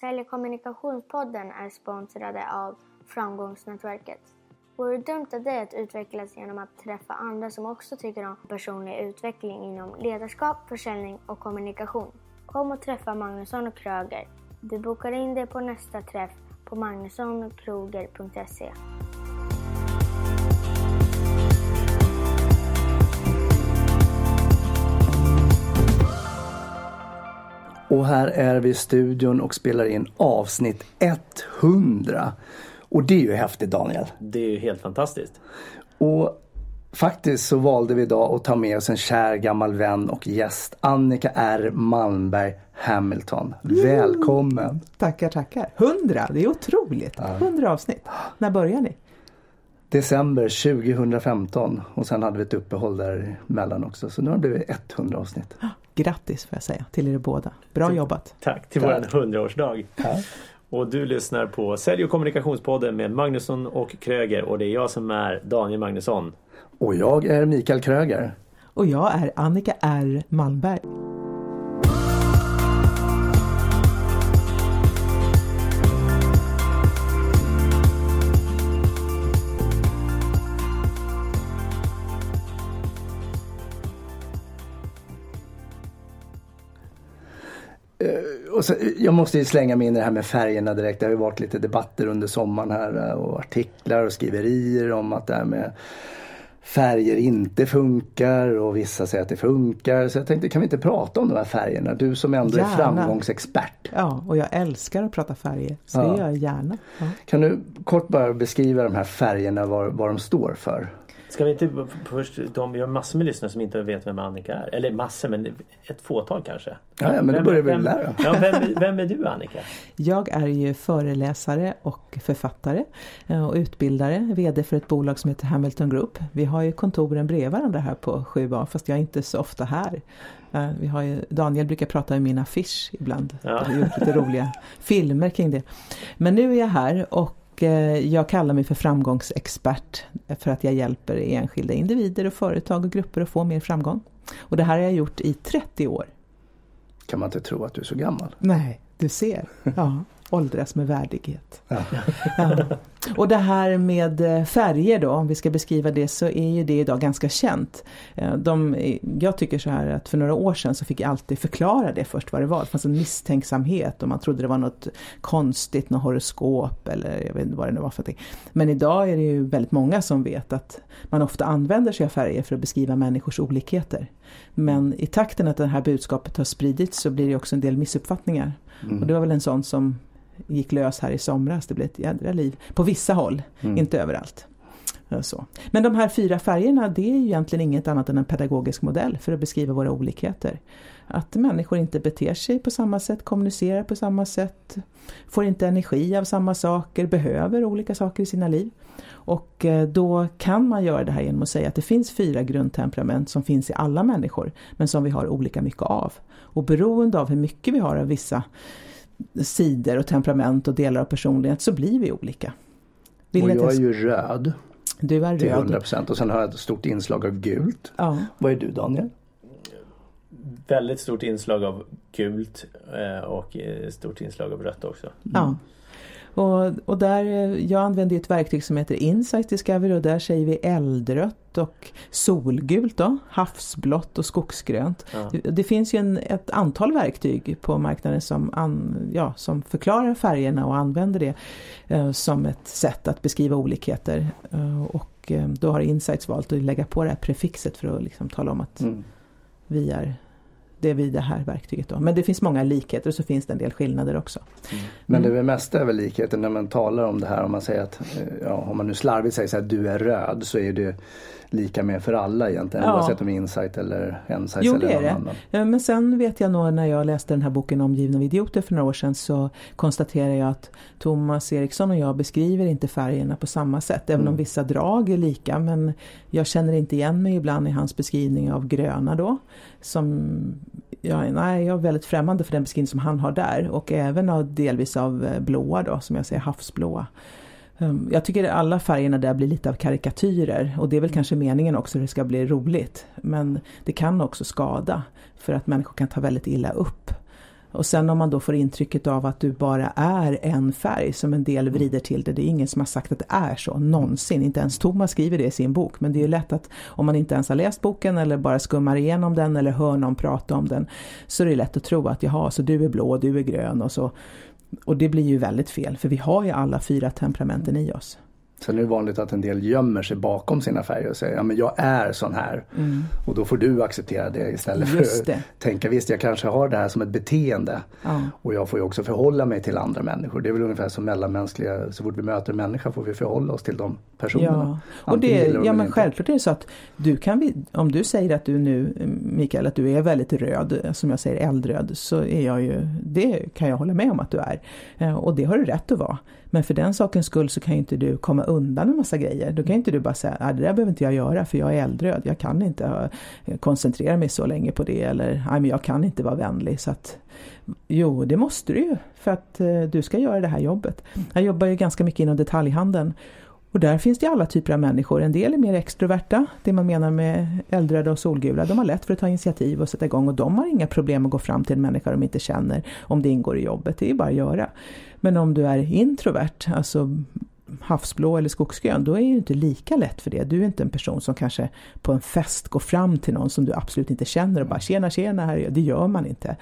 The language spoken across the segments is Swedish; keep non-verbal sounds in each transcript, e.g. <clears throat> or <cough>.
Sälj kommunikationspodden är sponsrade av Framgångsnätverket. Vore det dumt av dig att utvecklas genom att träffa andra som också tycker om personlig utveckling inom ledarskap, försäljning och kommunikation? Kom och träffa Magnusson och Kröger. Du bokar in dig på nästa träff på magnussonkroger.se. Och här är vi i studion och spelar in avsnitt 100. Och det är ju häftigt Daniel. Det är ju helt fantastiskt. Och faktiskt så valde vi idag att ta med oss en kär gammal vän och gäst. Annika R Malmberg Hamilton. Välkommen! Tackar, tackar. 100, det är otroligt. 100 avsnitt. När börjar ni? December 2015 och sen hade vi ett uppehåll däremellan också. Så nu har det blivit 100 avsnitt. Grattis får jag säga till er båda. Bra jobbat. Tack till vår 100-årsdag. Och du lyssnar på Sälj och kommunikationspodden med Magnusson och Kröger och det är jag som är Daniel Magnusson. Och jag är Mikael Kröger. Och jag är Annika R Malmberg. Och så, jag måste ju slänga mig in i det här med färgerna direkt. Det har ju varit lite debatter under sommaren här eh, och artiklar och skriverier om att det här med färger inte funkar och vissa säger att det funkar. Så jag tänkte, kan vi inte prata om de här färgerna? Du som ändå är Gärna. framgångsexpert. Ja, och jag älskar att prata färger. Så Ja. det gör jag gärna. Ja. Kan du kort bara beskriva de här färgerna, vad, vad de står för? Ska vi inte först, de, vi har massor med lyssnare som inte vet vem Annika är. Eller massor, men ett fåtal kanske. Ja, ja men då börjar vi vem, då. <laughs> Ja, vem, är- vem är du Annika? Jag är ju föreläsare och författare eh, och utbildare, VD för ett bolag som heter Hamilton Group. Vi har ju kontoren bredvid varandra här på 7A fast jag är inte så ofta här. Eh, Vi har ju, Daniel brukar prata i min affisch ibland. Ja. Jag har gjort lite roliga <laughs> filmer kring det. Men nu är jag här och eh, jag kallar mig för framgångsexpert för att jag hjälper enskilda individer och företag och grupper att få mer framgång. Och det här har jag gjort i 30 år. Kan man inte tro att du är så gammal. Nej, du ser. Ja, åldras med värdighet. Ja. Ja. Och det här med eh, färger då, om vi ska beskriva det, så är ju det idag ganska känt. Eh, De, jag tycker så här att för några år sedan så fick jag alltid förklara det först vad det var. Det fanns en misstänksamhet och man trodde det var något konstigt, något horoskop eller jag vet inte vad det nu var för någonting. Men idag är det ju väldigt många som vet att man ofta använder sig av färger för att beskriva människors olikheter. Men i takten att det här budskapet har spridits så blir det också en del missuppfattningar. Och det var väl en sån som gick lös här i somras. Det blev ett jädra liv. På vissa håll, inte överallt. Ja, Så. Men de här fyra färgerna det är ju egentligen inget annat än en pedagogisk modell för att beskriva våra olikheter. Att människor inte beter sig på samma sätt, kommunicerar på samma sätt, får inte energi av samma saker, behöver olika saker i sina liv. Och eh, då kan man göra det här genom att säga att det finns fyra grundtemperament som finns i alla människor, men som vi har olika mycket av. Och beroende av hur mycket vi har av vissa sidor och temperament och delar av personlighet så blir vi olika. Vill Och jag är ju röd Du är till röd. 100 procent och sen har jag ett stort inslag av gult. Ja. Vad är du Daniel? Väldigt stort inslag av gult eh, och eh, stort inslag av rött också. Ja. Och, och där, eh, jag använder ett verktyg som heter Insight Discovery och där säger vi eldrött och solgult då, havsblått och skogsgrönt. Ja. Det, det finns ju en, ett antal verktyg på marknaden som, an, ja, som förklarar färgerna och använder det eh, som ett sätt att beskriva olikheter. Eh, och eh, då har Insights valt att lägga på det här prefixet för att liksom tala om att Mm. vi är det är vi det här verktyget då. Men det finns många likheter och så finns det en del skillnader också. Men Mm. det mesta är väl likheten när man talar om det här. Om man säger att, eh, ja, om man nu slarvigt säger så här, du är röd så är det lika med för alla egentligen. Ja. Oavsett om det är Insight eller Ensight Jo, eller det är någon det. annan. Ja, Men sen vet jag nog när jag läste den här boken Omgivna av idioter för några år sedan så konstaterar jag att Thomas Eriksson och jag beskriver inte färgerna på samma sätt. Även om vissa drag är lika men jag känner inte igen mig ibland i hans beskrivning av gröna då. Som, ja, nej, jag är väldigt främmande för den beskrivning som han har där och även av, delvis av eh, blåa då som jag säger havsblåa. Um, Jag tycker att alla färgerna där blir lite av karikatyrer och det är väl kanske meningen också att det ska bli roligt. Men det kan också skada för att människor kan ta väldigt illa upp. Och sen om man då får intrycket av att du bara är en färg som en del vrider till det. Det är ingen som har sagt att det är så någonsin. Inte ens Thomas skriver det i sin bok. Men det är lätt att om man inte ens har läst boken eller bara skummar igenom den eller hör någon prata om den. Så är det lätt att tro att jaha, så du är blå, du är grön och så. Och det blir ju väldigt fel för vi har ju alla fyra temperamenten i oss. Sen är det vanligt att en del gömmer sig bakom sina färger och säger ja men jag är sån här. Mm. Och då får du acceptera det istället för det. att tänka visst jag kanske har det här som ett beteende. Ja. Och jag får ju också förhålla mig till andra människor. Det är väl ungefär som mellanmänskliga, så fort vi möter en människa får vi förhålla oss till de personerna. Ja, och det, ja men inte. självklart är det så att du kan, om du säger att du nu, Mikael, att du är väldigt röd, som jag säger eldröd, så är jag ju, det kan jag hålla med om att du är. Eh, Och det har du rätt att vara. Men för den sakens skull så kan ju inte du komma undan en massa grejer. Då kan ju inte du bara säga, att det där behöver inte jag göra för jag är eldröd. Jag kan inte eh, koncentrera mig så länge på det eller, men jag kan inte vara vänlig. Så att, jo, det måste du ju för att eh, du ska göra det här jobbet. Jag jobbar ju ganska mycket inom detaljhandeln och där finns det alla typer av människor. En del är mer extroverta, det man menar med eldröda och solgula. De har lätt för att ta initiativ och sätta igång och de har inga problem att gå fram till en människa de inte känner om det ingår i jobbet. Det är bara att göra. Men om du är introvert, alltså havsblå eller skogsgrön, då är det ju inte lika lätt för det. Du är inte en person som kanske på en fest går fram till någon som du absolut inte känner och bara tjena tjena, här det gör man inte.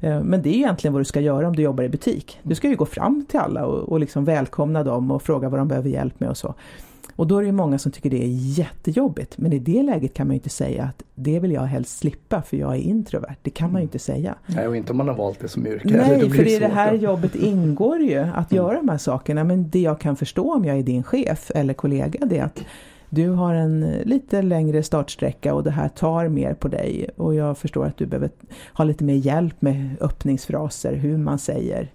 Eh, men det är egentligen vad du ska göra om du jobbar i butik. Du ska ju gå fram till alla och, och liksom välkomna dem och fråga vad de behöver hjälp med och så. Och då är det ju många som tycker det är jättejobbigt. Men i det läget kan man ju inte säga att det vill jag helst slippa för jag är introvert. Det kan man ju inte säga. Nej, och inte om man har valt det som yrke. Nej, då blir för i det här jobbet ingår ju att göra de här sakerna. Men det jag kan förstå om jag är din chef eller kollega det är att du har en lite längre startsträcka och det här tar mer på dig. Och jag förstår att du behöver ha lite mer hjälp med öppningsfraser, hur man säger.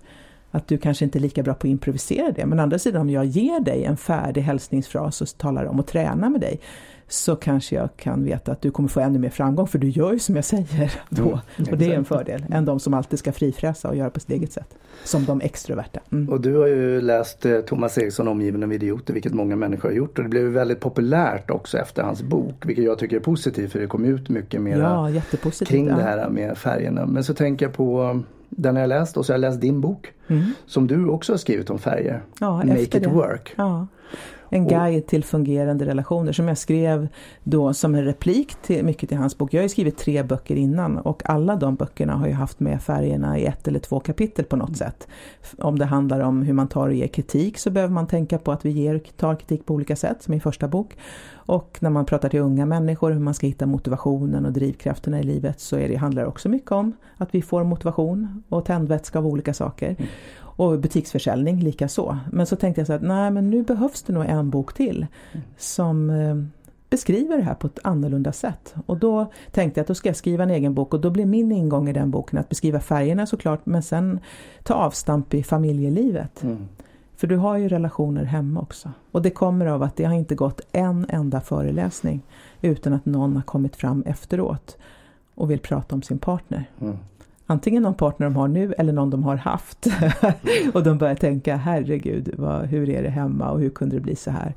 Att du kanske inte är lika bra på att improvisera det. Men å andra sidan om jag ger dig en färdig hälsningsfras och talar om att träna med dig så kanske jag kan veta att du kommer få ännu mer framgång för du gör ju som jag säger då. Mm, och det är en fördel än de som alltid ska frifräsa och göra på sitt eget sätt. Som de extroverta. Mm. Och du har ju läst eh, Thomas Eriksson Omgiven av idioter, vilket många människor har gjort. Och det blev väldigt populärt också efter hans bok, vilket jag tycker är positivt för det kom ut mycket mer Ja, kring det här med färgerna. Men så tänker jag på den jag läst och så har jag läst din bok Mm. som du också har skrivit om färger. Ja, Make it det. work. Ja. En guide till fungerande relationer som jag skrev då som en replik till mycket till hans bok. Jag har ju skrivit tre böcker innan och alla de böckerna har ju haft med färgerna i ett eller två kapitel på något sätt. Om det handlar om hur man tar och ger kritik så behöver man tänka på att vi ger tar kritik på olika sätt som i första bok. Och när man pratar till unga människor hur man ska hitta motivationen och drivkrafterna i livet så är det, handlar det också mycket om att vi får motivation och tändvätska av olika saker. Och butiksförsäljning lika så. Men så tänkte jag så att nej men nu behövs det nog en bok till som eh, beskriver det här på ett annorlunda sätt. Och då tänkte jag att då ska jag skriva en egen bok och då blir min ingång i den boken att beskriva färgerna såklart men sen ta avstamp i familjelivet. Mm. För du har ju relationer hemma också. Och det kommer av att det har inte gått en enda föreläsning utan att någon har kommit fram efteråt och vill prata om sin partner. Mm. Antingen någon partner de har nu eller någon de har haft. <laughs> och de börjar tänka, herregud, vad, hur är det hemma och hur kunde det bli så här?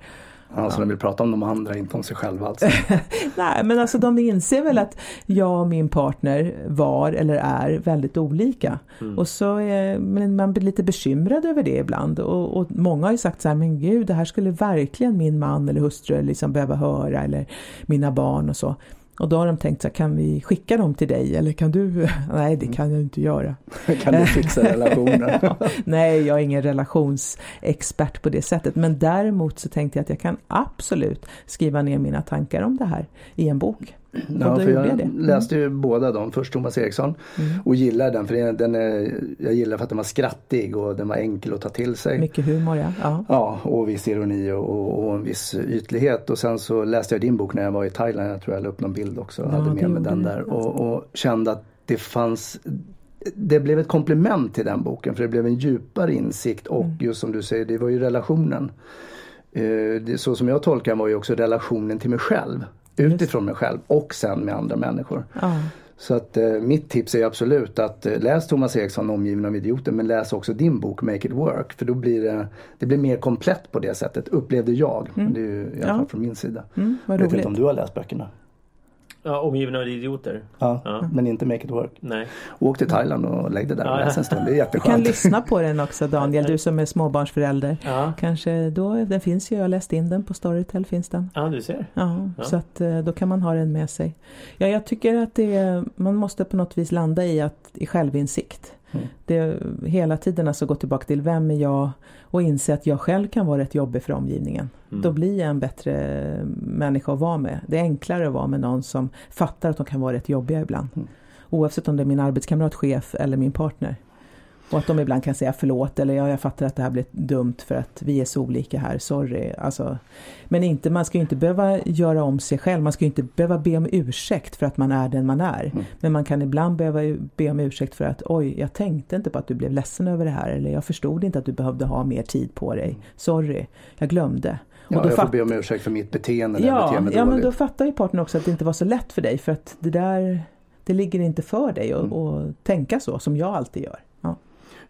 Alltså de vill prata om de andra, inte om sig själva alltså. <laughs> Nej, men alltså de inser väl att jag och min partner var eller är väldigt olika. Och så är men man blir lite bekymrad över det ibland. Och, och många har ju sagt så här, men gud, det här skulle verkligen min man eller hustru liksom behöva höra, eller mina barn och så. Och då har de tänkt så här, kan vi skicka dem till dig eller kan du? <laughs> Nej, det kan jag inte göra. <laughs> kan du fixa relationer? <laughs> Ja, nej, jag är ingen relationsexpert på det sättet. Men däremot så tänkte jag att jag kan absolut skriva ner mina tankar om det här i en bok. Ja, för jag det. Mm. läste ju båda dem. Först Thomas Eriksson och gillade den för den- är, jag gillar för att den var skrattig och den var enkel att ta till sig. Mycket humor, ja. ja. Ja, och viss ironi och, och, en viss ytlighet. Och sen så läste jag din bok när jag var i Thailand. Jag tror jag la upp någon bild också. Ja, hade med mig den där. Och, och kände att det fanns det blev ett komplement till den boken för det blev en djupare insikt och Mm. just som du säger, det var ju relationen. Eh, så som jag tolkar var ju också relationen till mig själv. Utifrån mig själv och sen med andra människor. ja. Så att eh, mitt tips är absolut att eh, läs Thomas Eriksson Omgiven av idioter men läs också din bok Make it work. För då blir det, det blir mer komplett på det sättet upplevde jag. Det är ju i alla Ja. fall från min sida. Mm, jag vet inte om du har läst böckerna? Ja, omgiven av idioter. Ja, Ja. men inte Make It Work. Nej. Åk till Thailand och lägg det där och Ja, läs en stund. Det är Du kan jätteskönt. lyssna på den också Daniel, du som är småbarnsförälder. Ja. Kanske då, den finns ju, jag har läst in den på Storytel finns den. ja, du ser. Ja, Ja. så att eh, då kan man ha den med sig. Ja, jag tycker att det är, man måste på något vis landa i, att, i självinsikt. Mm. Det, hela tiden alltså gå tillbaka till vem är jag och inse att jag själv kan vara rätt jobbig för omgivningen. Mm. Då blir jag en bättre människa att vara med. Det är enklare att vara med någon som fattar att de kan vara rätt jobbiga ibland. Mm. Oavsett om det är min arbetskamrat, chef eller min partner. Och att de ibland kan säga förlåt eller ja, jag fattar att det här blev dumt för att vi är så olika här, sorry. Alltså, men inte, man ska ju inte behöva göra om sig själv, man ska ju inte behöva be om ursäkt för att man är den man är. Mm. Men man kan ibland behöva be om ursäkt för att oj, jag tänkte inte på att du blev ledsen över det här eller jag förstod inte att du behövde ha mer tid på dig. Sorry, jag glömde. Och Ja, då jag får be om ursäkt för mitt beteende Ja, beter mig ja men då fattar ju partnern också att det inte var så lätt för dig för att det där det ligger inte för dig att Mm. att tänka så som jag alltid gör.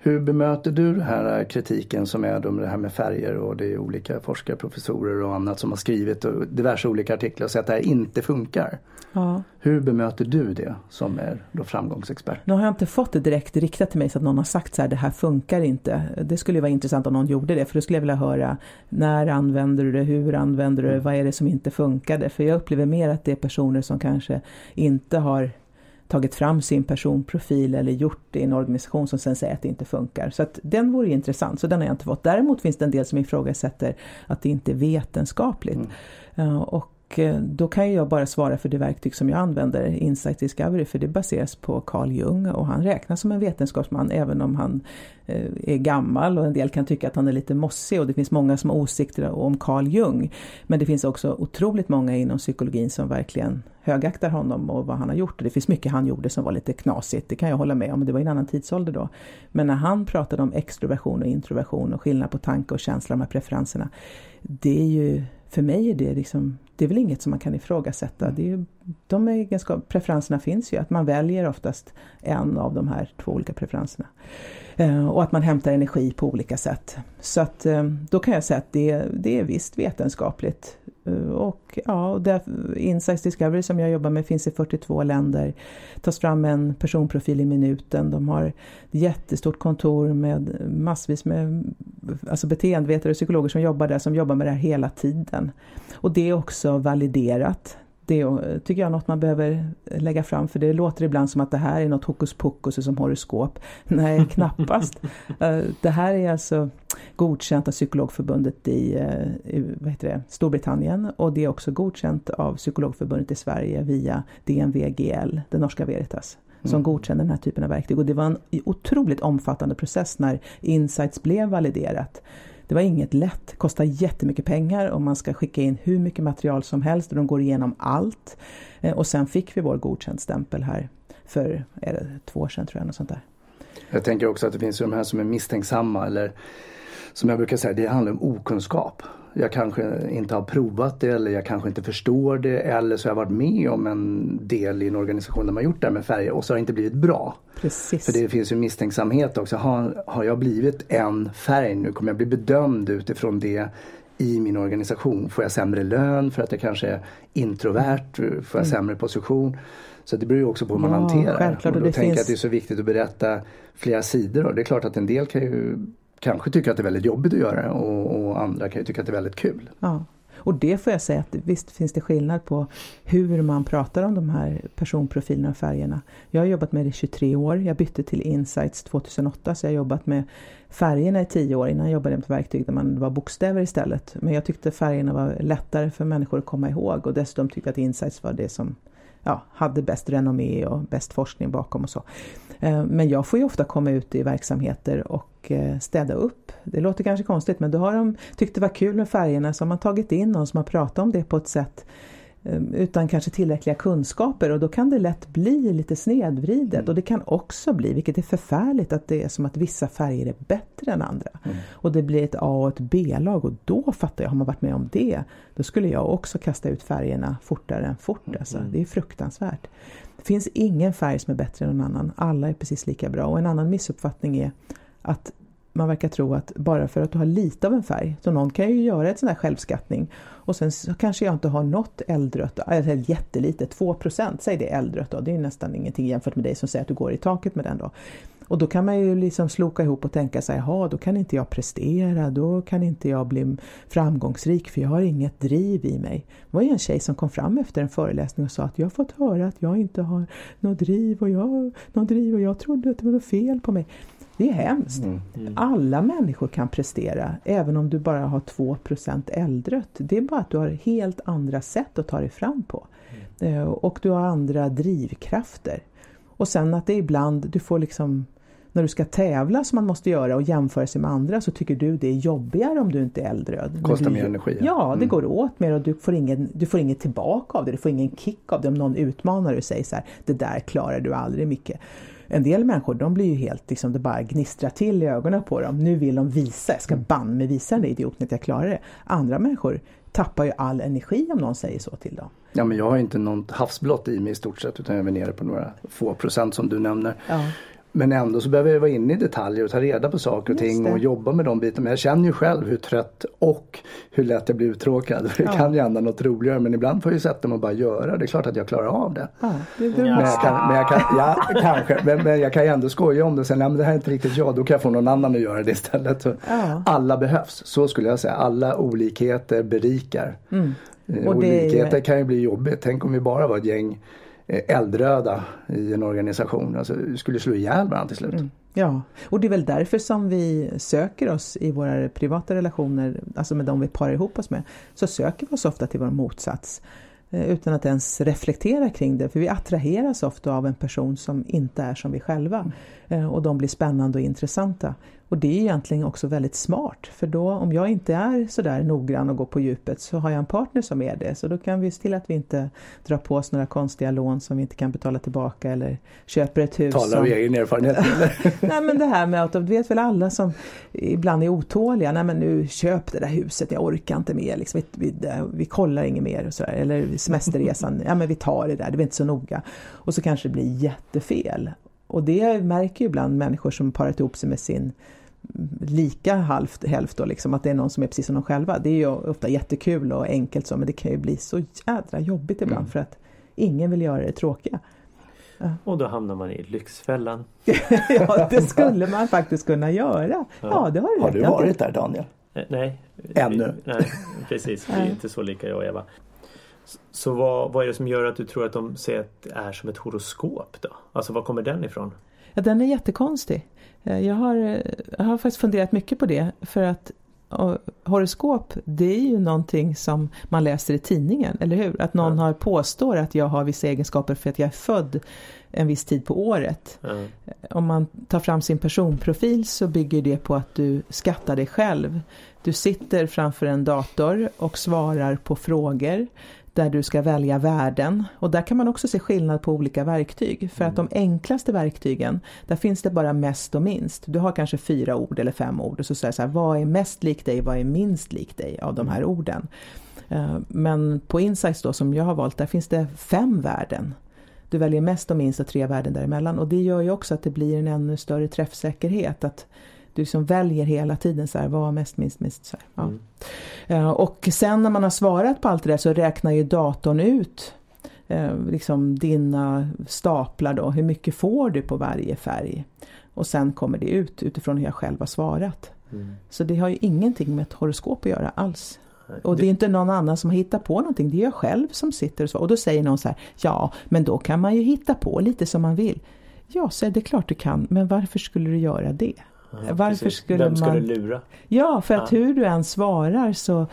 Hur bemöter du den här kritiken som är om det här med färger och det är olika forskare, professorer och annat som har skrivit och diverse olika artiklar och sagt att det här inte funkar. Ja. Hur bemöter du det som är då framgångsexpert? Nu har jag inte fått det direkt riktat till mig så att någon har sagt så här, det här funkar inte. Det skulle vara intressant om någon gjorde det, för då skulle jag vilja höra när använder du det, hur använder du det, vad är det som inte funkade? För jag upplever mer att det är personer som kanske inte har tagit fram sin personprofil eller gjort det i en organisation som sen säger att det inte funkar. Så att den vore intressant, så den har jag inte fått. Däremot finns det en del som ifrågasätter att det inte är vetenskapligt. Mm. Eh, och eh, då kan jag bara svara för det verktyg som jag använder, Insight Discovery, för det baseras på Carl Jung och han räknas som en vetenskapsman även om han eh, är gammal och en del kan tycka att han är lite mossig och det finns många som har åsikter om Carl Jung. Men det finns också otroligt många inom psykologin som verkligen högaktar honom och vad han har gjort. Det finns mycket han gjorde som var lite knasigt, det kan jag hålla med om, men det var i en annan tidsålder då. Men när han pratade om extroversion och introversion och skillnad på tanke och känsla, de här preferenserna, det är ju, för mig är det liksom, det är väl inget som man kan ifrågasätta. Det är ju, de egenskap, preferenserna finns ju, att man väljer oftast en av de här två olika preferenserna. Eh, och att man hämtar energi på olika sätt. Så att eh, då kan jag säga att det, det är visst vetenskapligt. Eh, och ja, och där, Insights Discovery som jag jobbar med finns i 42 länder. Tas fram en personprofil i minuten. De har ett jättestort kontor med massvis med alltså beteendevetare och psykologer som jobbar där, som jobbar med det här hela tiden. Och det är också validerat. Det tycker jag är något man behöver lägga fram för det låter ibland som att det här är något hokus pokus som horoskop. <laughs> Nej, knappast. <laughs> Eh, det här är alltså godkänt av Psykologförbundet i, eh, i vad heter det, Storbritannien och det är också godkänt av Psykologförbundet i Sverige via DNVGL, det norska Veritas som Mm. godkände den här typen av verktyg. Och det var en otroligt omfattande process när Insights blev validerat. Det var inget lätt, kostar jättemycket pengar och man ska skicka in hur mycket material som helst och de går igenom allt. Eh, och sen fick vi vår godkänd-stämpel här för är det, två år sedan tror jag. Något sånt där. Jag tänker också att det finns ju de här som är misstänksamma eller som jag brukar säga, det handlar om okunskap. Jag kanske inte har provat det eller jag kanske inte förstår det eller så har jag varit med om en del i en organisation där man gjort det här med färger och så har det inte blivit bra. Precis. För det finns ju misstänksamhet också. Har, har jag blivit en färg nu? Kommer jag bli bedömd utifrån det i min organisation? Får jag sämre lön för att jag kanske är introvert? Får jag sämre position? Så det beror ju också på hur man Mm. Ja, hanterar självklart, Och då det tänker jag finns- att det är så viktigt att berätta flera sidor. Och det är klart att en del kan ju kanske tycker att det är väldigt jobbigt att göra det och, och andra kan ju tycka att det är väldigt kul. Ja. Och det får jag säga att visst finns det skillnad på hur man pratar om de här personprofilerna och färgerna. Jag har jobbat med det i 23 år. Jag bytte till Insights 2008 så jag har jobbat med färgerna i 10 år. Innan jobbade jag med ett verktyg där man var bokstäver istället. Men jag tyckte färgerna var lättare för människor att komma ihåg och dessutom tyckte jag att Insights var det som ja, hade bäst renommé och bäst forskning bakom och så. Eh, men jag får ju ofta komma ut i verksamheter och eh, städa upp. Det låter kanske konstigt men då har de tyckt det var kul med färgerna så har man tagit in någon som har pratat om det på ett sätt utan kanske tillräckliga kunskaper och då kan det lätt bli lite snedvridet och det kan också bli, vilket är förfärligt, att det är som att vissa färger är bättre än andra. Och det blir ett A och ett B-lag och då fattar jag, har man varit med om det, då skulle jag också kasta ut färgerna fortare än fort. Alltså. Det är fruktansvärt. Det finns ingen färg som är bättre än någon annan, alla är precis lika bra och en annan missuppfattning är att man verkar tro att bara för att du har lite av en färg, så någon kan ju göra ett sån här självskattning och sen så kanske jag inte har något eldrött, eller jättelite, 2 säg det eldrött då, det är nästan ingenting jämfört med dig som säger att du går i taket med den då. Och då kan man ju liksom sloka ihop och tänka sig, jaha då kan inte jag prestera, då kan inte jag bli framgångsrik för jag har inget driv i mig. Det var ju en tjej som kom fram efter en föreläsning och sa att jag har fått höra att jag inte har något driv och jag, något driv och jag trodde att det var något fel på mig. Det är hemskt. Mm. Mm. Alla människor kan prestera, även om du bara har 2% eldrött. Det är bara att du har helt andra sätt att ta dig fram på. Mm. Och du har andra drivkrafter. Och sen att det ibland, du får liksom när du ska tävla som man måste göra och jämföra sig med andra så tycker du det är jobbigare om du inte är eldröd. Kostar mer energi. Ja, ja det mm. går åt mer och du får, ingen, du får inget tillbaka av det. Du får ingen kick av det om någon utmanar dig och säger så här, det där klarar du aldrig mycket. En del människor de blir ju helt, liksom, det bara gnistrar till i ögonen på dem. Nu vill de visa, jag ska mm. banne mig visa den där idioten att jag klarar det. Andra människor tappar ju all energi om någon säger så till dem. Ja men jag har inte något havsblått i mig i stort sett utan jag är nere på några få procent som du nämner. Ja. Men ändå så behöver jag vara inne i detaljer och ta reda på saker och ting och jobba med de bitarna. Men jag känner ju själv hur trött och hur lätt jag blir uttråkad. <laughs> Det ja. kan ju hända något roligare men ibland får jag sätta mig och bara göra. Det är klart att jag klarar av det. Ja, det men jag kan, men jag kan, ja, kanske, men, men, jag kan ju ändå skoja om det. Sen, nej, men det här är inte riktigt jag, då kan jag få någon annan att göra det istället. Ja. Alla behövs, så skulle jag säga. Alla olikheter berikar. Mm. Eh, och Olikheter kan ju bli jobbigt. Tänk om vi bara var ett gäng eldröda i en organisation. Alltså, skulle slå ihjäl varandra till slut. Mm. Ja, och det är väl därför som vi söker oss i våra privata relationer, alltså med de vi parar ihop oss med, så söker vi oss ofta till vår motsats eh, utan att ens reflektera kring det. För vi attraheras ofta av en person som inte är som vi själva. Mm. Och de blir spännande och intressanta. Och det är egentligen också väldigt smart för då om jag inte är sådär noggrann och går på djupet så har jag en partner som är det. Så då kan vi se till att vi inte drar på oss några konstiga lån som vi inte kan betala tillbaka eller köper ett hus. Talar av egen erfarenhet? <laughs> Nej men det här med att, du vet väl alla som ibland är otåliga. Nej men nu köp det där huset, jag orkar inte mer. Liksom, vi, vi, vi kollar inget mer. Och sådär. Eller semesterresan, ja men vi tar det där, det är inte så noga. Och så kanske det blir jättefel. Och det märker ju ibland människor som parat ihop sig med sin lika halvt hälft då liksom, att det är någon som är precis som de själva. Det är ju ofta jättekul och enkelt så men det kan ju bli så jädra jobbigt ibland mm. för att ingen vill göra det tråkiga. Och då hamnar man i Lyxfällan. <laughs> ja det <laughs> skulle man faktiskt kunna göra. Ja, ja det har du Har du varit där Daniel? Eh, nej. Ännu? Nej, precis. Vi är inte så lika jag och Eva. Så vad, vad är det som gör att du tror att de säger att det är som ett horoskop då? Alltså var kommer den ifrån? Ja, den är jättekonstig. Eh, jag har, eh, jag har faktiskt funderat mycket på det för att horoskop det är ju någonting som man läser i tidningen, eller hur? Att någon ja. har påstår att jag har vissa egenskaper för att jag är född en viss tid på året. Ja. Om man tar fram sin personprofil så bygger det på att du skattar dig själv. Du sitter framför en dator och svarar på frågor där du ska välja värden. Och där kan man också se skillnad på olika verktyg. För att de mm. enklaste verktygen, där finns det bara mest och minst. Du har kanske fyra ord eller fem ord och så säger så här, vad är mest lik dig, vad är minst lik dig av de här orden. Eh, men på Insights då som jag har valt, där finns det fem värden. Du väljer mest och minst och tre värden däremellan och det gör ju också att det blir en ännu större träffsäkerhet. Att du liksom väljer hela tiden så här, vad mest, minst, minst. Så ja. mm. uh, och sen när man har svarat på allt det där så räknar ju datorn ut uh, liksom dina staplar då, hur mycket får du på varje färg? Och sen kommer det ut utifrån hur jag själv har svarat. Mm. Så det har ju ingenting med ett horoskop att göra alls. Och det är inte någon annan som har hittat på någonting, det är jag själv som sitter och svarar. Och då säger någon så här, ja men då kan man ju hitta på lite som man vill. Ja, så är det klart du kan, men varför skulle du göra det? Ja, Varför skulle Vem ska man... du lura? Ja, för att ja. hur du än svarar så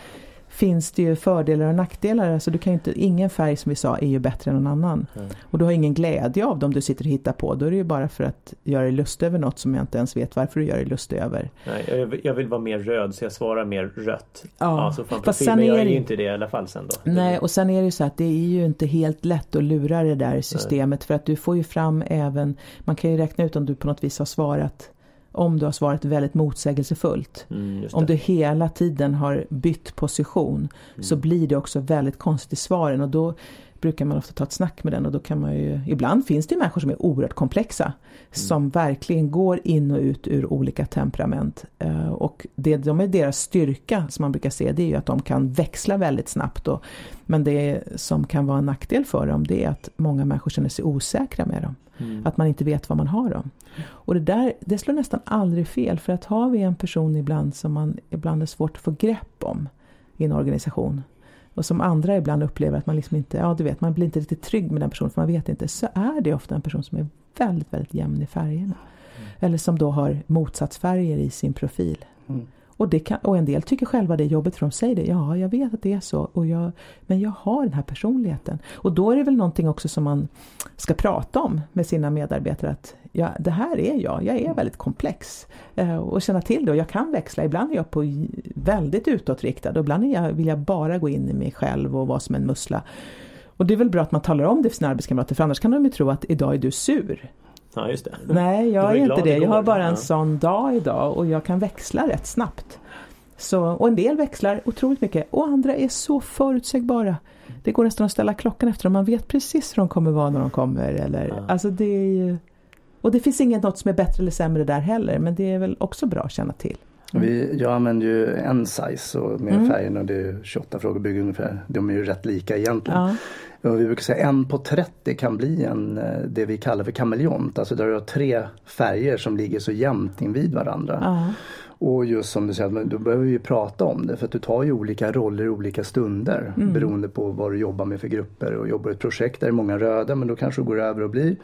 finns det ju fördelar och nackdelar. Alltså du kan inte, ingen färg som vi sa är ju bättre än någon annan. Mm. Och du har ingen glädje av dem du sitter och hittar på. Då är det ju bara för att göra dig lust över något som jag inte ens vet varför du gör dig lust över. Nej, jag, jag vill vara mer röd så jag svarar mer rött. Ja, alltså fast profil, sen men jag är ju inte det i alla fall sen då. Nej, och sen är det ju så att det är ju inte helt lätt att lura det där systemet. Nej. För att du får ju fram även, man kan ju räkna ut om du på något vis har svarat om du har svarat väldigt motsägelsefullt. Mm, om du hela tiden har bytt position mm. så blir det också väldigt konstigt i svaren och då brukar man ofta ta ett snack med den och då kan man ju, ibland finns det människor som är oerhört komplexa. Mm. Som verkligen går in och ut ur olika temperament. Uh, och det de är deras styrka som man brukar se det är ju att de kan växla väldigt snabbt. Och, men det som kan vara en nackdel för dem det är att många människor känner sig osäkra med dem. Mm. Att man inte vet vad man har dem. Och det där det slår nästan aldrig fel för att har vi en person ibland som man ibland är svårt att få grepp om i en organisation och som andra ibland upplever att man liksom inte, ja du vet, man blir inte riktigt trygg med den personen för man vet inte, så är det ofta en person som är väldigt, väldigt jämn i färgerna. Mm. Eller som då har motsatsfärger i sin profil. Mm. Och, det kan, och en del tycker själva det är jobbigt för de säger det. Ja, jag vet att det är så. Och jag, men jag har den här personligheten. Och då är det väl någonting också som man ska prata om med sina medarbetare. Att ja, det här är jag. Jag är väldigt komplex. Eh, och känna till det. Och jag kan växla. Ibland är jag på väldigt utåtriktad. Och ibland jag, vill jag bara gå in i mig själv och vara som en mussla. Och det är väl bra att man talar om det för sina arbetskamrater. För annars kan de ju tro att idag är du sur. Ja, just det. Nej, jag är inte det. Jag har bara en ja. sån dag idag och jag kan växla rätt snabbt. Så, och en del växlar otroligt mycket och andra är så förutsägbara. Det går nästan att ställa klockan efter dem. Man vet precis hur de kommer vara när de kommer. Eller, ja. alltså det är ju, och det finns inget något som är bättre eller sämre där heller men det är väl också bra att känna till. Mm. Vi, jag använder ju en size och med mm. färgerna, det är 28 frågor bygger ungefär. De är ju rätt lika egentligen. Ja. Vi brukar säga en på 30 kan bli en, eh, det vi kallar för kameleont. Alltså där du har tre färger som ligger så jämnt invid varandra. Ja. Och just som du säger, då behöver vi prata om det för att du tar ju olika roller i olika stunder mm. beroende på vad du jobbar med för grupper. Och jobbar ett projekt där det är många röda men då kanske du går över och blir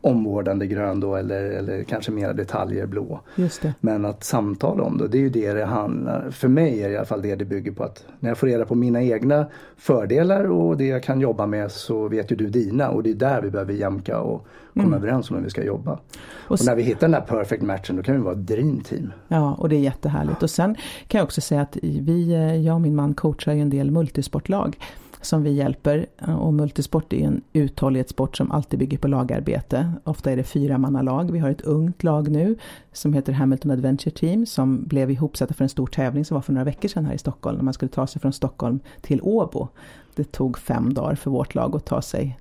omvårdande grön då eller, eller kanske mera detaljer blå. Men att samtala om det, det är ju det det handlar För mig är det i alla fall det det bygger på att när jag får reda på mina egna fördelar och det jag kan jobba med så vet ju du dina och det är där vi behöver jämka och komma mm. överens om hur vi ska jobba. Och, och, när vi hittar den där perfect matchen då kan vi vara ett dream team. Ja och det är jättehärligt. Och sen kan jag också säga att vi, eh, jag och min man coachar ju en del multisportlag som vi hjälper. Och multisport är en uthållighetssport som alltid bygger på lagarbete. Ofta är det fyra lag. Vi har ett ungt lag nu som heter Hamilton Adventure Team som blev ihopsatta för en stor tävling som var för några veckor sedan här i Stockholm. När man skulle ta sig från Stockholm till Åbo. Det tog fem dagar för vårt lag att ta sig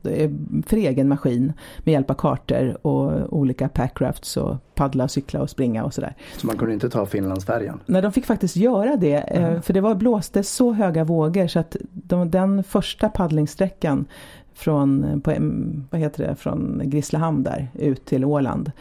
för egen maskin med hjälp av kartor och olika packrafts och paddla, cykla och springa och sådär. Så man kunde inte ta Finlandsfärjan? Nej, de fick faktiskt göra det mm. för det var, blåste så höga vågor så att de, den första paddlingssträckan från, på, vad heter det, från Grisslehamn där ut till Åland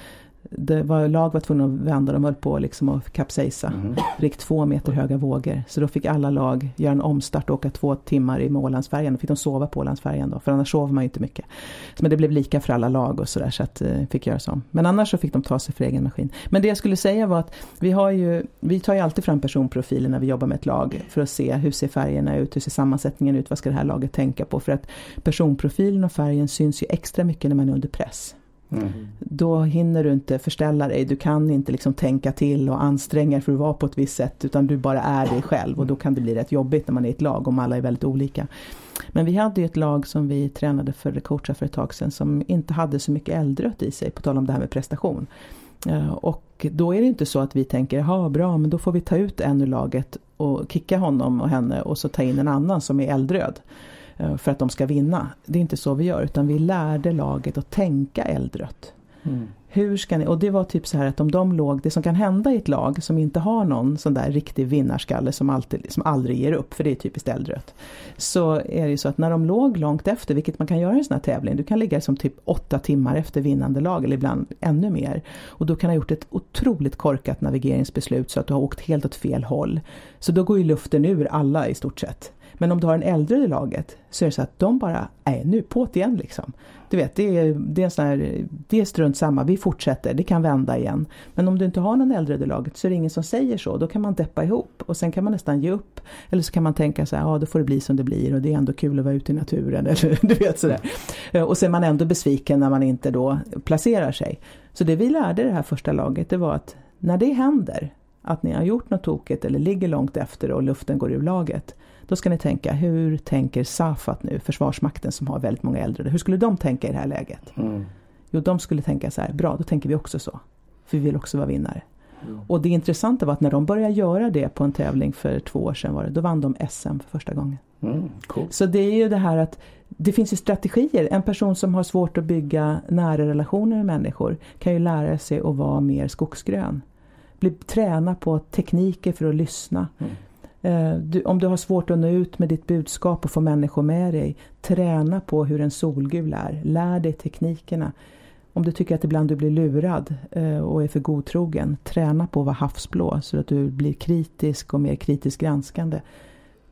det var, lag var tvungna att vända, de höll på liksom att kapsejsa. Mm. Rikt två meter höga vågor. Så då fick alla lag göra en omstart och åka två timmar i Ålandsfärjan. Då fick de sova på Ålandsfärjan då, för annars sover man ju inte mycket. Men det blev lika för alla lag och sådär så att eh, fick göra så. Men annars så fick de ta sig för egen maskin. Men det jag skulle säga var att vi har ju, vi tar ju alltid fram personprofiler när vi jobbar med ett lag för att se hur ser färgerna ut, hur ser sammansättningen ut, vad ska det här laget tänka på? För att personprofilen och färgen syns ju extra mycket när man är under press. Mm. Då hinner du inte förställa dig, du kan inte liksom tänka till och anstränga dig för att vara på ett visst sätt utan du bara är dig själv och då kan det bli rätt jobbigt när man är ett lag om alla är väldigt olika. Men vi hade ju ett lag som vi tränade för coacha för ett tag sedan som inte hade så mycket eldrött i sig, på tal om det här med prestation. Eh, och då är det inte så att vi tänker, ja bra men då får vi ta ut en ur laget och kicka honom och henne och så ta in en annan som är eldröd. Eh, för att de ska vinna. Det är inte så vi gör utan vi lärde laget att tänka eldrött. Mm. Hur ska ni, och det var typ så här att om de låg, det som kan hända i ett lag som inte har någon sån där riktig vinnarskalle som, alltid, som aldrig ger upp, för det är typiskt eldrött. Så är det ju så att när de låg långt efter, vilket man kan göra i en sån här tävling, du kan ligga som typ åtta timmar efter vinnande lag eller ibland ännu mer. Och då kan ha gjort ett otroligt korkat navigeringsbeslut så att du har åkt helt åt fel håll. Så då går ju luften ur alla i stort sett. Men om du har en äldre i laget så är det så att de bara, nej nu på igen liksom. Du vet, det är, det är, sån här, det är strunt samma, vi fortsätter, det kan vända igen. Men om du inte har någon äldre i laget så är det ingen som säger så, då kan man deppa ihop och sen kan man nästan ge upp. Eller så kan man tänka så här, ja då får det bli som det blir och det är ändå kul att vara ute i naturen. <laughs> Eller, du vet sådär. Eh, och så är man ändå besviken när man inte då placerar sig. Så det vi lärde det här första laget, det var att när det händer, att ni har gjort något tokigt eller ligger långt efter och luften går ur laget, då ska ni tänka, hur tänker Safat nu, Försvarsmakten som har väldigt många äldre, hur skulle de tänka i det här läget? Mm. Jo, de skulle tänka så här, bra, då tänker vi också så. För vi vill också vara vinnare. Mm. Och det intressanta var att när de började göra det på en tävling för två år sedan var det, då vann de SM för första gången. Mm, cool. Så det är ju det här att det finns ju strategier. En person som har svårt att bygga nära relationer med människor kan ju lära sig att vara mer skogsgrön. Bli, träna på tekniker för att lyssna. Mm. Eh, du, om du har svårt att nå ut med ditt budskap och få människor med dig, träna på hur en solgul är. Lär dig teknikerna. Om du tycker att ibland du blir lurad eh, och är för godtrogen, träna på att vara havsblå så att du blir kritisk och mer kritiskt granskande.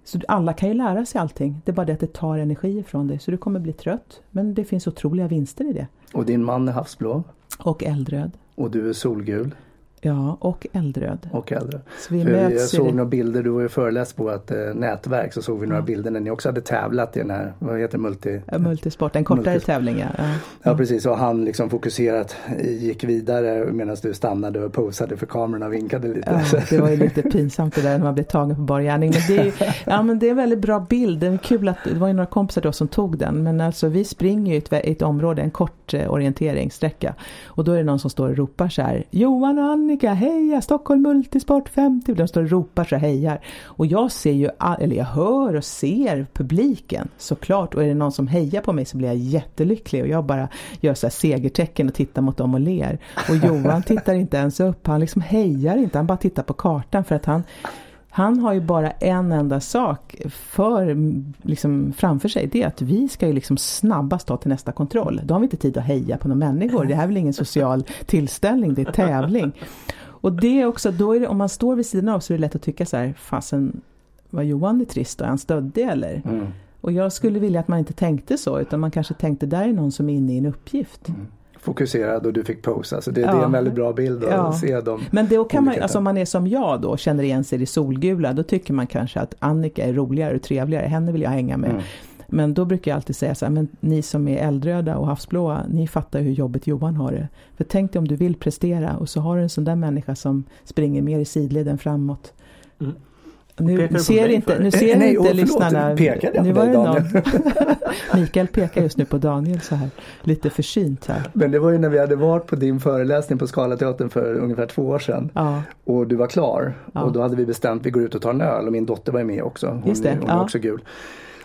Så alla kan ju lära sig allting, det är bara det att det tar energi ifrån dig så du kommer bli trött. Men det finns otroliga vinster i det. Och din man är havsblå? Och eldröd. Och du är solgul? Ja, och eldröd. Och eldröd. Så vi För jag såg det. några bilder, du var ju föreläst på ett äh, nätverk, så såg vi några ja. bilder när ni också hade tävlat i den här, vad heter multi... Ja, multisport, en kortare multisport. tävling ja. ja. Ja precis, och han liksom fokuserat gick vidare medan du stannade och posade för kamerorna och vinkade lite. Ja, det var ju lite pinsamt det där när man blev tagen på bar gärning. Men det är, ja, men det är en väldigt bra bild, det är kul att, det var ju några kompisar då som tog den, men alltså vi springer ju ett, ett område, en kort eh, orienteringssträcka. Och då är det någon som står och ropar så här, Johan och Annika, heja Stockholm Multisport 50. De står och ropar så hejar. Och jag ser ju, eller jag hör och ser publiken såklart. Och är det någon som hejar på mig så blir jag jättelycklig. Och jag bara gör så här segertecken och tittar mot dem och ler. Och Johan tittar inte ens upp. Han liksom hejar inte. Han bara tittar på kartan för att han han har ju bara en enda sak för, liksom, framför sig. Det är att vi ska ju liksom snabbast ta till nästa kontroll. Då har vi inte tid att heja på några människor. Det här är väl ingen social tillställning, det är tävling. Och det är också, då är det, om man står vid sidan av så är det lätt att tycka så här, fasen var Johan är trist och är han stöddig eller? Mm. Och jag skulle vilja att man inte tänkte så utan man kanske tänkte där är någon som är inne i en uppgift. Mm. Fokuserad och du fick posa, så det, ja. det är en väldigt bra bild att ja. se dem. Men då kan man, alltså om man är som jag då, känner igen sig i solgula, då tycker man kanske att Annika är roligare och trevligare, henne vill jag hänga med. Mm. Men då brukar jag alltid säga så här, men ni som är eldröda och havsblåa, ni fattar hur jobbigt Johan har det. För tänk dig om du vill prestera och så har du en sån där människa som springer mer i sidled än framåt. Mm. Nu ser inte, nu ser Nej, inte lyssnarna. Pekade nu på dig, Daniel? <laughs> Mikael pekar just nu på Daniel så här, lite försynt här. Men det var ju när vi hade varit på din föreläsning på Scalateatern för ungefär två år sedan. Ja. Och du var klar. Ja. Och då hade vi bestämt att vi går ut och tar en öl och min dotter var med också. Hon, just det. hon är också gul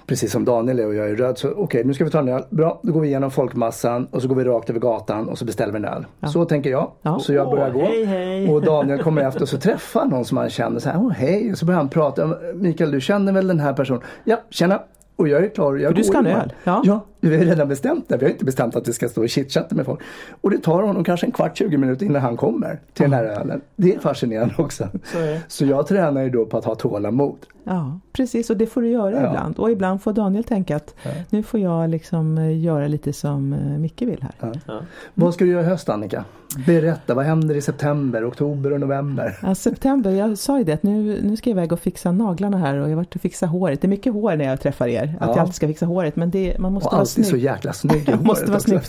precis som Daniel är och jag är röd. Så okej, okay, nu ska vi ta en öl. Bra, då går vi igenom folkmassan och så går vi rakt över gatan och så beställer vi en öl. Ja. Så tänker jag. Ja. Så jag börjar gå. Hej, hej. Och Daniel kommer efter och så träffar någon som han känner så här. Åh hej. Och så börjar han prata. Mikael, du känner väl den här personen? Ja, tjena. Och jag är klar. Jag För du ska ha en öl? Ja. ja, vi har redan bestämt det. Vi har inte bestämt att vi ska stå och chitchatta med folk. Och det tar honom kanske en kvart, 20 minuter innan han kommer till den här ölen. Det är fascinerande också. Så, är så jag tränar ju då på att ha tålamod. Ja, precis och det får du göra ja. ibland. Och ibland får Daniel tänka att ja. nu får jag liksom eh, göra lite som eh, Micke vill här. Ja. Vad ska du göra i höst Annika? Berätta, vad händer i september, oktober och november? Ja, september, jag sa ju det att nu, nu ska jag iväg och fixa naglarna här och jag har varit och fixa håret. Det är mycket hår när jag träffar er, att jag alltid ska fixa håret men det, man måste och vara alltid så jäkla snygg håret måste vara snygg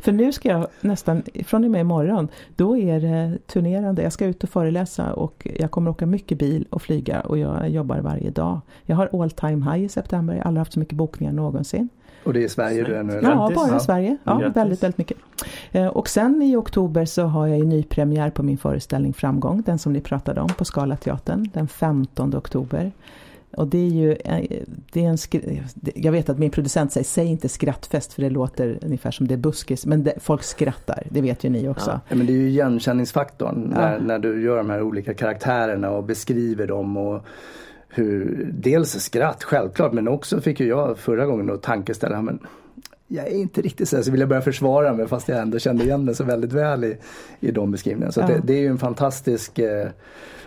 För nu ska jag nästan, från och med imorgon, då är det turnerande. Jag ska ut och föreläsa och jag kommer åka mycket bil och flyga och jag jobbar varje dag. Jag har all time high i september, jag har aldrig haft så mycket bokningar någonsin. Och det är i Sverige du är nu? Ja, bara i Sverige. Ja, väldigt, väldigt mycket. Eh, och sen i oktober så har jag ju nypremiär på min föreställning Framgång, den som ni pratade om på Scalateatern, den 15 oktober. Och det är ju, eh, det är en, jag vet att min producent säger, säg inte skrattfest för det låter ungefär som det är buskis, men det, folk skrattar, det vet ju ni också. Ja, men det är ju igenkänningsfaktorn ja. när, när du gör de här olika karaktärerna och beskriver dem och hur, dels skratt självklart men också fick ju jag förra gången då tankeställa, men jag är inte riktigt så, så vill jag börja försvara mig fast jag ändå kände igen mig så väldigt väl i, i de beskrivningarna. Så ja. det, det, är ju en fantastisk eh,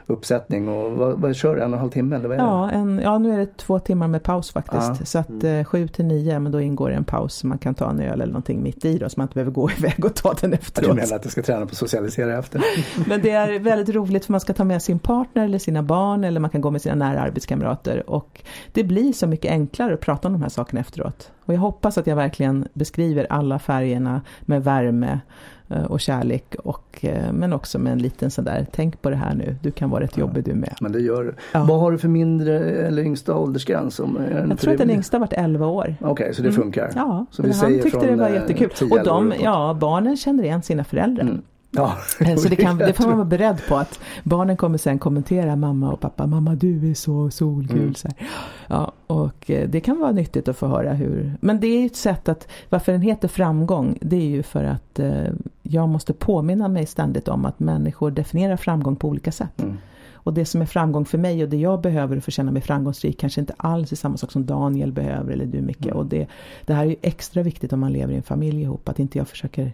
uppsättning och vad, vad kör du, en och en halv timme eller vad är ja, en, ja, nu är det två timmar med paus faktiskt. Ja. Så att mm. eh, sju till nio, men då ingår en paus man kan ta en öl eller någonting mitt i då så man inte behöver gå <laughs> iväg och ta den efteråt. Du menar att du ska träna på att socialisera efter? <laughs> men det är väldigt roligt för man ska ta med sin partner eller sina barn eller man kan gå med sina nära arbetskamrater och det blir så mycket enklare att prata om de här sakerna efteråt. Och jag hoppas att jag verkligen beskriver alla färgerna med värme och kärlek och, eh, men också med en liten sån där, tänk på det här nu, du kan vara rätt jobbig du med. Men det gör du. Ja. Vad har du för mindre eller yngsta åldersgräns? Om, jag tror att den yngsta varit 11 år. Okej, okay, så det mm. funkar? Ja, så vi han tyckte det var jättekul. Och de, ja, barnen känner igen sina föräldrar. Mm. Ja, Eh, Så det, kan, <laughs> det får man vara beredd på att barnen kommer sen kommentera mamma och pappa, mamma du är så solkul. Mm. Så här. Ja, och eh, det kan vara nyttigt att få höra hur, men det är ju ett sätt att, varför den heter framgång, det är ju för att eh, jag måste påminna mig ständigt om att människor definierar framgång på olika sätt. Mm. Och det som är framgång för mig och det jag behöver för att känna mig framgångsrik kanske inte alls är samma sak som Daniel behöver eller du Micke. Mm. Och det, det här är ju extra viktigt om man lever i en familj ihop, att inte jag försöker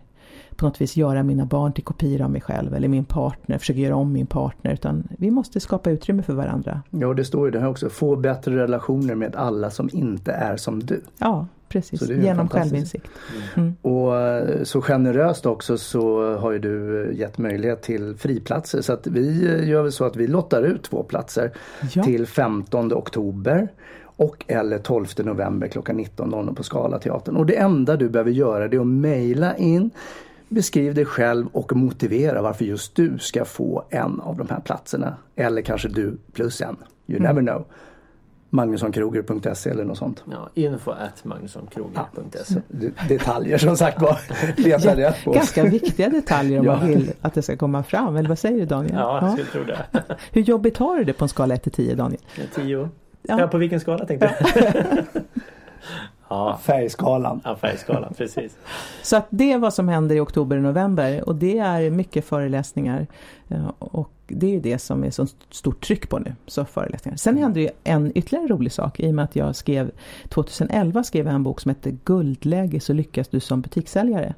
på något vis göra mina barn till kopior av mig själv eller min partner, försöker göra om min partner. Utan vi måste skapa utrymme för varandra. Ja, det står ju det här också. Få bättre relationer med alla som inte är som du. Ja, precis. Genom självinsikt. Mm. Och eh, så generöst också så har ju du eh, gett möjlighet till friplatser. Så att vi eh, gör väl så att vi lottar ut två platser Ja. till 15 oktober och eller 12 november klockan 19.00 på Scalateatern. Och det enda du behöver göra det är att mejla in Beskriv dig själv och motivera varför just du ska få en av de här platserna. Eller kanske du plus en. You never know. Magnussonkroger.se eller något sånt. Ja, info at magnussonkroger.se. Du- Detaljer som sagt var. <laughs> Leta på. Ganska viktiga detaljer om Ja. man vill att det ska komma fram. Eller vad säger du Daniel? Ja, jag skulle tro det. Hur jobbigt har du det på en skala 1 till 10 Daniel? Tio. Ja. Ja. på vilken skala tänkte du? ja, <laughs> Färgskalan. ja, färgskalan, precis. <laughs> Så att det är vad som händer i oktober och november och det är mycket föreläsningar. Ja, Och det är ju det som är så stort tryck på nu, så föreläsningar. Sen händer ju en ytterligare rolig sak i och med att jag skrev 2011 skrev jag en bok som heter Guldläge så lyckas du som butikssäljare.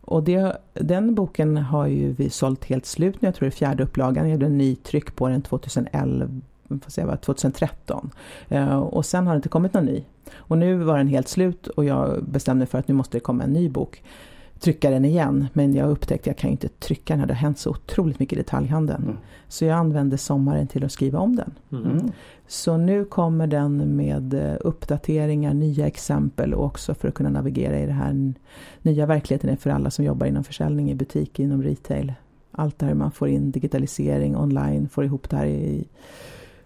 Och det, den boken har ju vi sålt helt slut nu, jag tror det är fjärde upplagan. Jag gjorde en ny tryck på den 2011, se, vad, 2013. Eh, och sen har det inte kommit någon ny. Och nu var den helt slut och jag bestämde mig för att nu måste det komma en ny bok. Trycka den igen, men jag upptäckte att jag kan inte trycka den här. Det har hänt så otroligt mycket i detaljhandeln. Mm. Så jag använde sommaren till att skriva om den. Mm. Mm. Så nu kommer den med eh, uppdateringar, nya exempel och också för att kunna navigera i den här nya verkligheten för alla som jobbar inom försäljning i butik, inom retail. Allt det här man får in digitalisering online, får ihop det här i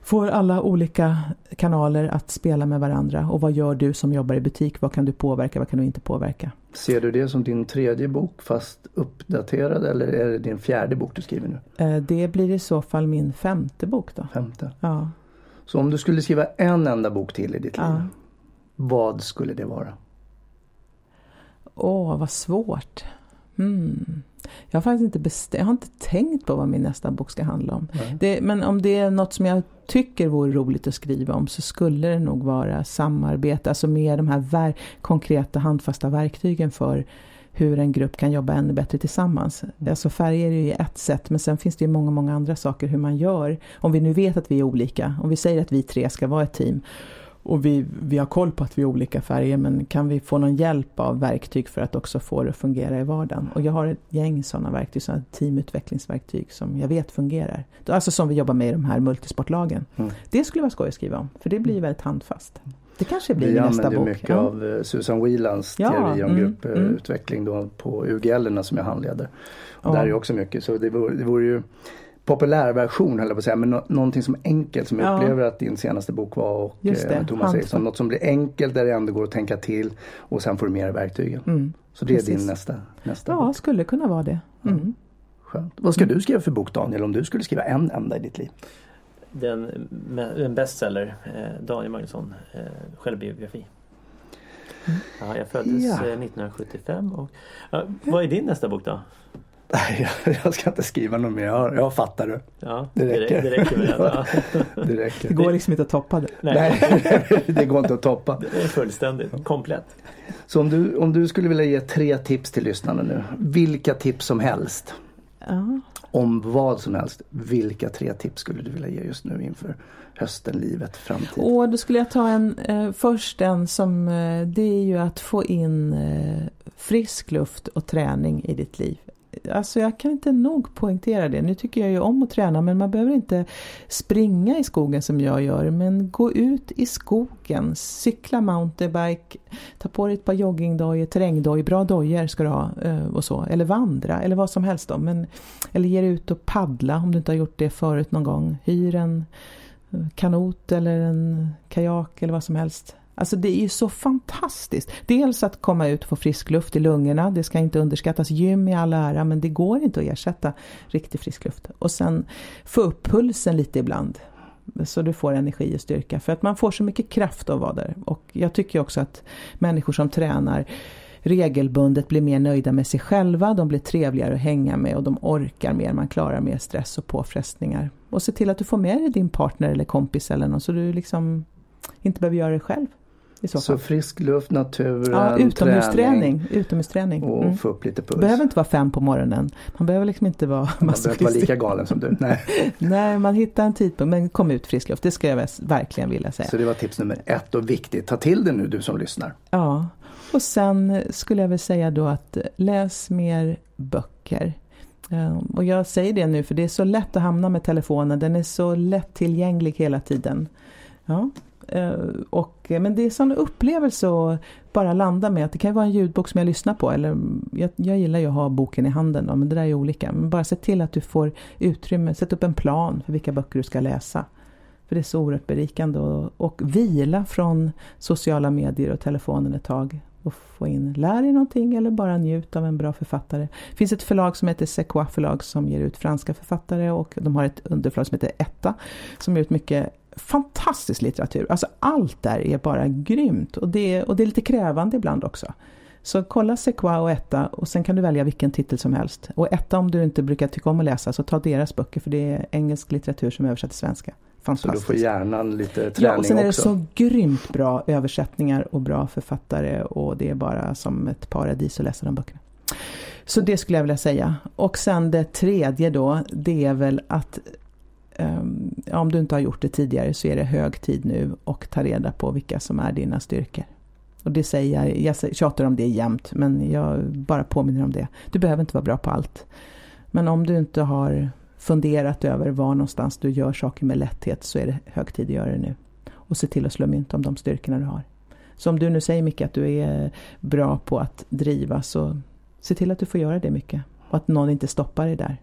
Får alla olika kanaler att spela med varandra och vad gör du som jobbar i butik? Vad kan du påverka? Vad kan du inte påverka? Ser du det som din tredje bok fast uppdaterad eller är det din fjärde bok du skriver nu? Eh, Det blir i så fall min femte bok då. Femte. Ja. Så om du skulle skriva en enda bok till i ditt liv. Ja. Vad skulle det vara? Åh, vad svårt. Hmm. Jag har faktiskt inte bestämt, jag har inte tänkt på vad min nästa bok ska handla om. Det, men om det är något som jag tycker vore roligt att skriva om så skulle det nog vara samarbete, alltså mer de här ver- konkreta handfasta verktygen för hur en grupp kan jobba ännu bättre tillsammans. Alltså färger är ju ett sätt men sen finns det ju många, många andra saker hur man gör. Om vi nu vet att vi är olika, om vi säger att vi tre ska vara ett team och vi, vi har koll på att vi är olika färger men kan vi få någon hjälp av verktyg för att också få det att fungera i vardagen? Och jag har ett gäng sådana verktyg, sådana teamutvecklingsverktyg som jag vet fungerar. Alltså som vi jobbar med i de här multisportlagen. Mm. Det skulle vara skoj att skriva om, för det blir väldigt handfast. Det kanske blir Vi nästa bok. mycket Ja. av eh, Susan Whelans Ja, teori om mm, grupputveckling då på UGL som jag handleder. Och Ja. Där är också mycket så det vore, det vore ju populärversion höll jag på att säga men nå- någonting som är enkelt som jag Ja. upplever att din senaste bok var och Just det, eh, Thomas handfast. Eriksson. Något som blir enkelt där det ändå går att tänka till och sen får du med dig verktygen. Mm. Så det är Precis. din nästa, nästa Ja, bok. skulle kunna vara det. Mm. Skönt. Vad ska du skriva för bok Daniel om du skulle skriva en enda i ditt liv? Den, en bestseller, eh, Daniel Magnusson, eh, självbiografi. Ja, jag föddes Ja. eh, 1975 och ja, vad är din nästa bok då? Nej, jag- ska inte skriva något mer. Jag, jag fattar det. Ja, Det det, räcker. det räcker med. Ja. <laughs> Det räcker. Det går liksom inte att toppa det. Nej, Nej, <laughs> det går inte att toppa. det är fullständigt komplett. Så om du, om du skulle vilja ge tre tips till lyssnarna nu. Vilka tips som helst. Ja. Om vad som helst. Vilka tre tips skulle du vilja ge just nu inför hösten, livet, framtiden? Och då skulle jag ta en, eh, först en som, eh, det är ju att få in eh, frisk luft och träning i ditt liv. Alltså jag kan inte nog poängtera det. Nu tycker jag ju om att träna men man behöver inte springa i skogen som jag gör. Men gå ut i skogen, cykla mountainbike, ta på dig ett par joggingdojor, terrängdojor, bra dojor ska du ha eh, och så. Eller vandra eller vad som helst då. Men, eller ge dig ut och paddla om du inte har gjort det förut någon gång. Hyr en eh, kanot eller en kajak eller vad som helst. Alltså det är ju så fantastiskt. Dels att komma ut och få frisk luft i lungorna, det ska inte underskattas. Gym i all ära, men det går inte att ersätta riktig frisk luft. Och sen få upp pulsen lite ibland. Så du får energi och styrka. För att man får så mycket kraft av att vara där. Och jag tycker också att människor som tränar regelbundet blir mer nöjda med sig själva, de blir trevligare att hänga med och de orkar mer, man klarar mer stress och påfrestningar. Och se till att du får med dig din partner eller kompis eller någon så du liksom inte behöver göra det själv. Så, så, frisk luft, naturen, ja, utomhusträning, utomhusträning. Och mm. få upp lite puls. Behöver inte vara fem på morgonen. Man behöver liksom inte vara Man behöver inte vara lika galen som du. <laughs> Nej. Nej, man hittar en tidpunkt. Men kom ut frisk luft, det ska jag verkligen vilja säga. Så det var tips nummer ett och viktigt. Ta till det nu du som lyssnar. Ja, och sen skulle jag väl säga då att läs mer böcker. Ehm, och jag säger det nu för det är så lätt att hamna med telefonen, den är så lättillgänglig hela tiden. Ja, Eh, och, eh, men det är sån upplevelse att bara landa med att det kan vara en ljudbok som jag lyssnar på eller mm, jag, jag gillar ju att ha boken i handen då, men det där är olika. Men bara se till att du får utrymme, sätt upp en plan för vilka böcker du ska läsa. För det är så oerhört berikande och, och vila från sociala medier och telefonen ett tag och få in, lär dig någonting eller bara njut av en bra författare. Det finns ett förlag som heter Sequoia förlag som ger ut franska författare och de har ett underförlag som heter Etta som ger ut mycket fantastisk litteratur. Alltså allt där är bara grymt och det, och det är lite krävande ibland också. Så kolla Sequoia och Etta och sen kan du välja vilken titel som helst. Och Etta om du inte brukar tycka om att läsa så ta deras böcker för det är engelsk litteratur som är översatt till svenska. Så du får hjärnan lite träning Ja, och sen är det också. så grymt bra översättningar och bra författare och det är bara som ett paradis att läsa de böckerna. Så det skulle jag vilja säga. Och sen det tredje då, det är väl att um, om du inte har gjort det tidigare så är det hög tid nu och ta reda på vilka som är dina styrkor. Och det säger jag, jag tjatar om det jämt men jag bara påminner om det. Du behöver inte vara bra på allt. Men om du inte har funderat över var någonstans du gör saker med lätthet så är det hög tid att göra det nu. Och se till att slå mynt om de styrkorna du har. Så om du nu säger mycket att du är bra på att driva så se till att du får göra det mycket. Och att någon inte stoppar dig där.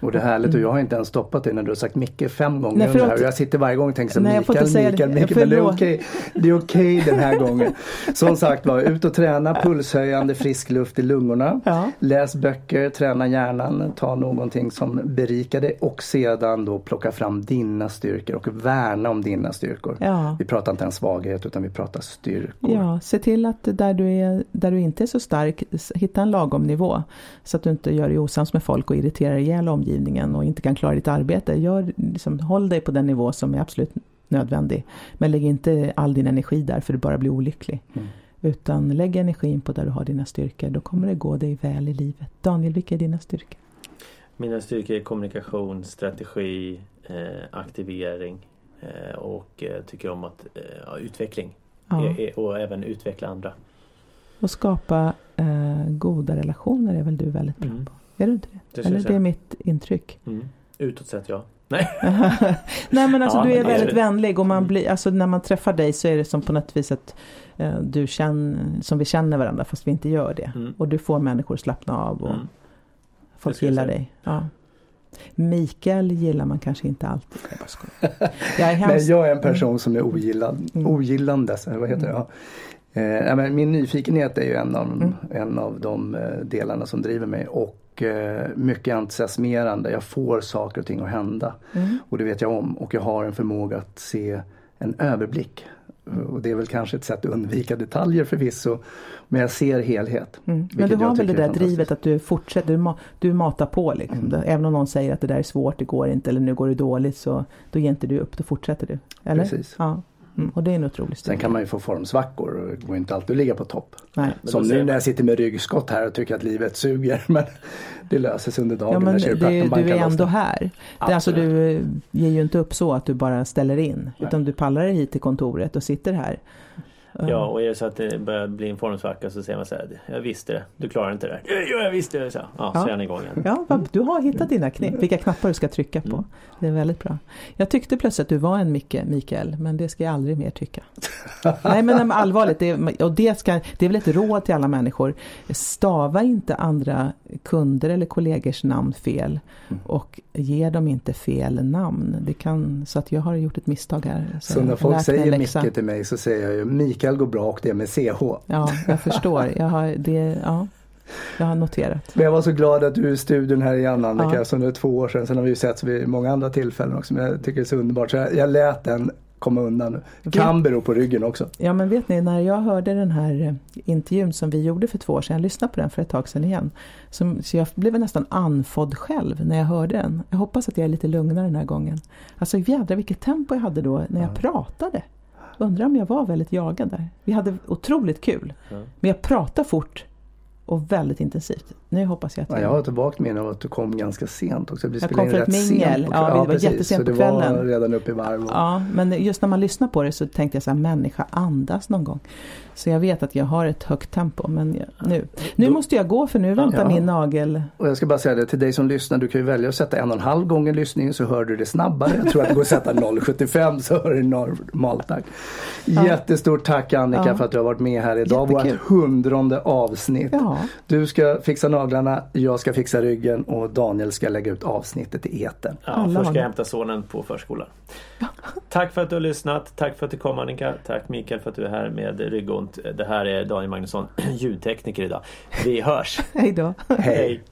Och det är härligt och jag har inte ens stoppat dig när du har sagt Micke fem gånger Nej, under här. Och jag sitter varje gång och tänker så Nej, Mikael, Mikael, Mikael, Mikael. Men det är okej. Det är okej den här gången. Som sagt var, ut och träna, pulshöjande, frisk luft i lungorna. Ja. Läs böcker, träna hjärnan, ta någonting som berikar dig och sedan då plocka fram dina styrkor och värna om dina styrkor. Ja. Vi pratar inte en svaghet utan vi pratar styrkor. Ja, se till att där du, är, där du inte är så stark, hitta en lagom nivå. Så att du inte gör dig osams med folk och irriterar ihjäl omgivningen omgivningen och inte kan klara ditt arbete. Gör, liksom, håll dig på den nivå som är absolut nödvändig. Men lägg inte all din energi där för du bara blir olycklig. Mm. Utan lägg energin på där du har dina styrkor. Då kommer det gå dig väl i livet. Daniel, vilka är dina styrkor? Mina styrkor är kommunikation, strategi, eh, aktivering eh, och eh, tycker om att eh, utveckling. Ja. E, och även utveckla andra. Och skapa goda relationer är väl du väldigt bra mm. på? Är du inte det? det Eller det är mitt intryck. Mm. Utåt sett ja. Nej. <laughs> Nej men alltså ja, du är väldigt är vänlig och man mm. blir, alltså när man träffar dig så är det som på något vis att eh, du känner, som vi känner varandra fast vi inte gör det. Mm. Och du får människor att slappna av och mm. folk gillar dig. Ja. Mikael gillar man kanske inte alltid. Jag, bara <laughs> jag, är, hemskt... Jag är en person som är ogillad, mm. ogillande. Vad heter det? Eh, min nyfikenhet är ju en av, mm. en av de eh, delarna som driver mig och eh, mycket entusiasmerande. Jag får saker och ting att hända. Mm. Och det vet jag om och jag har en förmåga att se en överblick. Och det är väl kanske ett sätt att undvika detaljer förvisso. Men jag ser helhet. Mm. Men du har väl det där drivet att du fortsätter, du, ma du matar på liksom. Mm. Även om någon säger att det där är svårt, det går inte eller nu går det dåligt så då ger inte du upp, då fortsätter du. Eller? Precis. Ja. Mm, och det är en otrolig Sen kan man ju få formsvackor och det går inte alltid att ligga på topp. Nej, Som nu när jag sitter med ryggskott här och tycker att livet suger. <laughs> Men det löser sig under dagen ja, men när det, Du är ändå här. Det, alltså, du eh, ger ju inte upp så att du bara ställer in. Nej. Utan du pallar dig hit till kontoret och sitter här. Ja, och är det så att det börjar bli en formsvacka så säger man så här, jag visste det, du klarar inte det där. Jo, jag visste det, så, ja, så är han igång igen. Ja, du har hittat dina knep, vilka knappar du ska trycka på. Mm. Det är väldigt bra. Jag tyckte plötsligt att du var en Micke, Mikael, men det ska jag aldrig mer tycka. <laughs> Nej men allvarligt, det, och det, ska, det är väl ett råd till alla människor. Stava inte andra kunder eller kollegors namn fel mm. och ge dem inte fel namn. Det kan, så att jag har gjort ett misstag här. Så, så när folk säger Micke till mig så säger jag ju Mikael går bra och det med CH. Ja, jag förstår. Jag har, det, ja. Jag har noterat. Men jag var så glad att du är i studion här igen Annika, ja. som det är två år sedan. Sen har vi ju setts vid många andra tillfällen också. Men jag tycker det är så underbart. Så jag, jag lät den komma undan nu. Kan bero på ryggen också. Ja men vet ni, när jag hörde den här eh, intervjun som vi gjorde för två år sedan, jag lyssnade på den för ett tag sedan igen. Så, så jag blev nästan anfodd själv när jag hörde den. Jag hoppas att jag är lite lugnare den här gången. Alltså jädrar vilket tempo jag hade då när jag ja. pratade. Undrar om jag var väldigt jagad där. Vi hade otroligt kul. Men jag pratade fort och väldigt intensivt. Nu hoppas jag att... Ja, jag har ett vagt minne av att du kom ganska sent också. jag kom för ett mingel. Ja, det var precis. jättesent på kvällen. Så du var redan uppe i varv. Och... Ja, men just när man lyssnar på det så tänkte jag så här, människa andas någon gång. Så jag vet att jag har ett högt tempo. Men nu, nu Då... måste jag gå för nu väntar ja. min nagel. Och jag ska bara säga det till dig som lyssnar. Du kan ju välja att sätta en och en halv gånger lyssningen så hör du det snabbare. Jag tror att det går att sätta 0,75 så hör du normaltakt. Ja. Jättestort tack Annika för att du har varit med här idag. Jättekul. Vårt hundrade avsnitt. Du ska fixa naglarna, jag ska fixa ryggen och Daniel ska lägga ut avsnittet i eten. Ja, först ska jag hämta sonen på förskolan. Tack för att du har lyssnat. Tack för att du kom Annika. Tack Mikael för att du är här med ryggont. Det här är Daniel Magnusson, <clears throat> ljudtekniker idag. Vi hörs! <laughs> Hej då! Hej!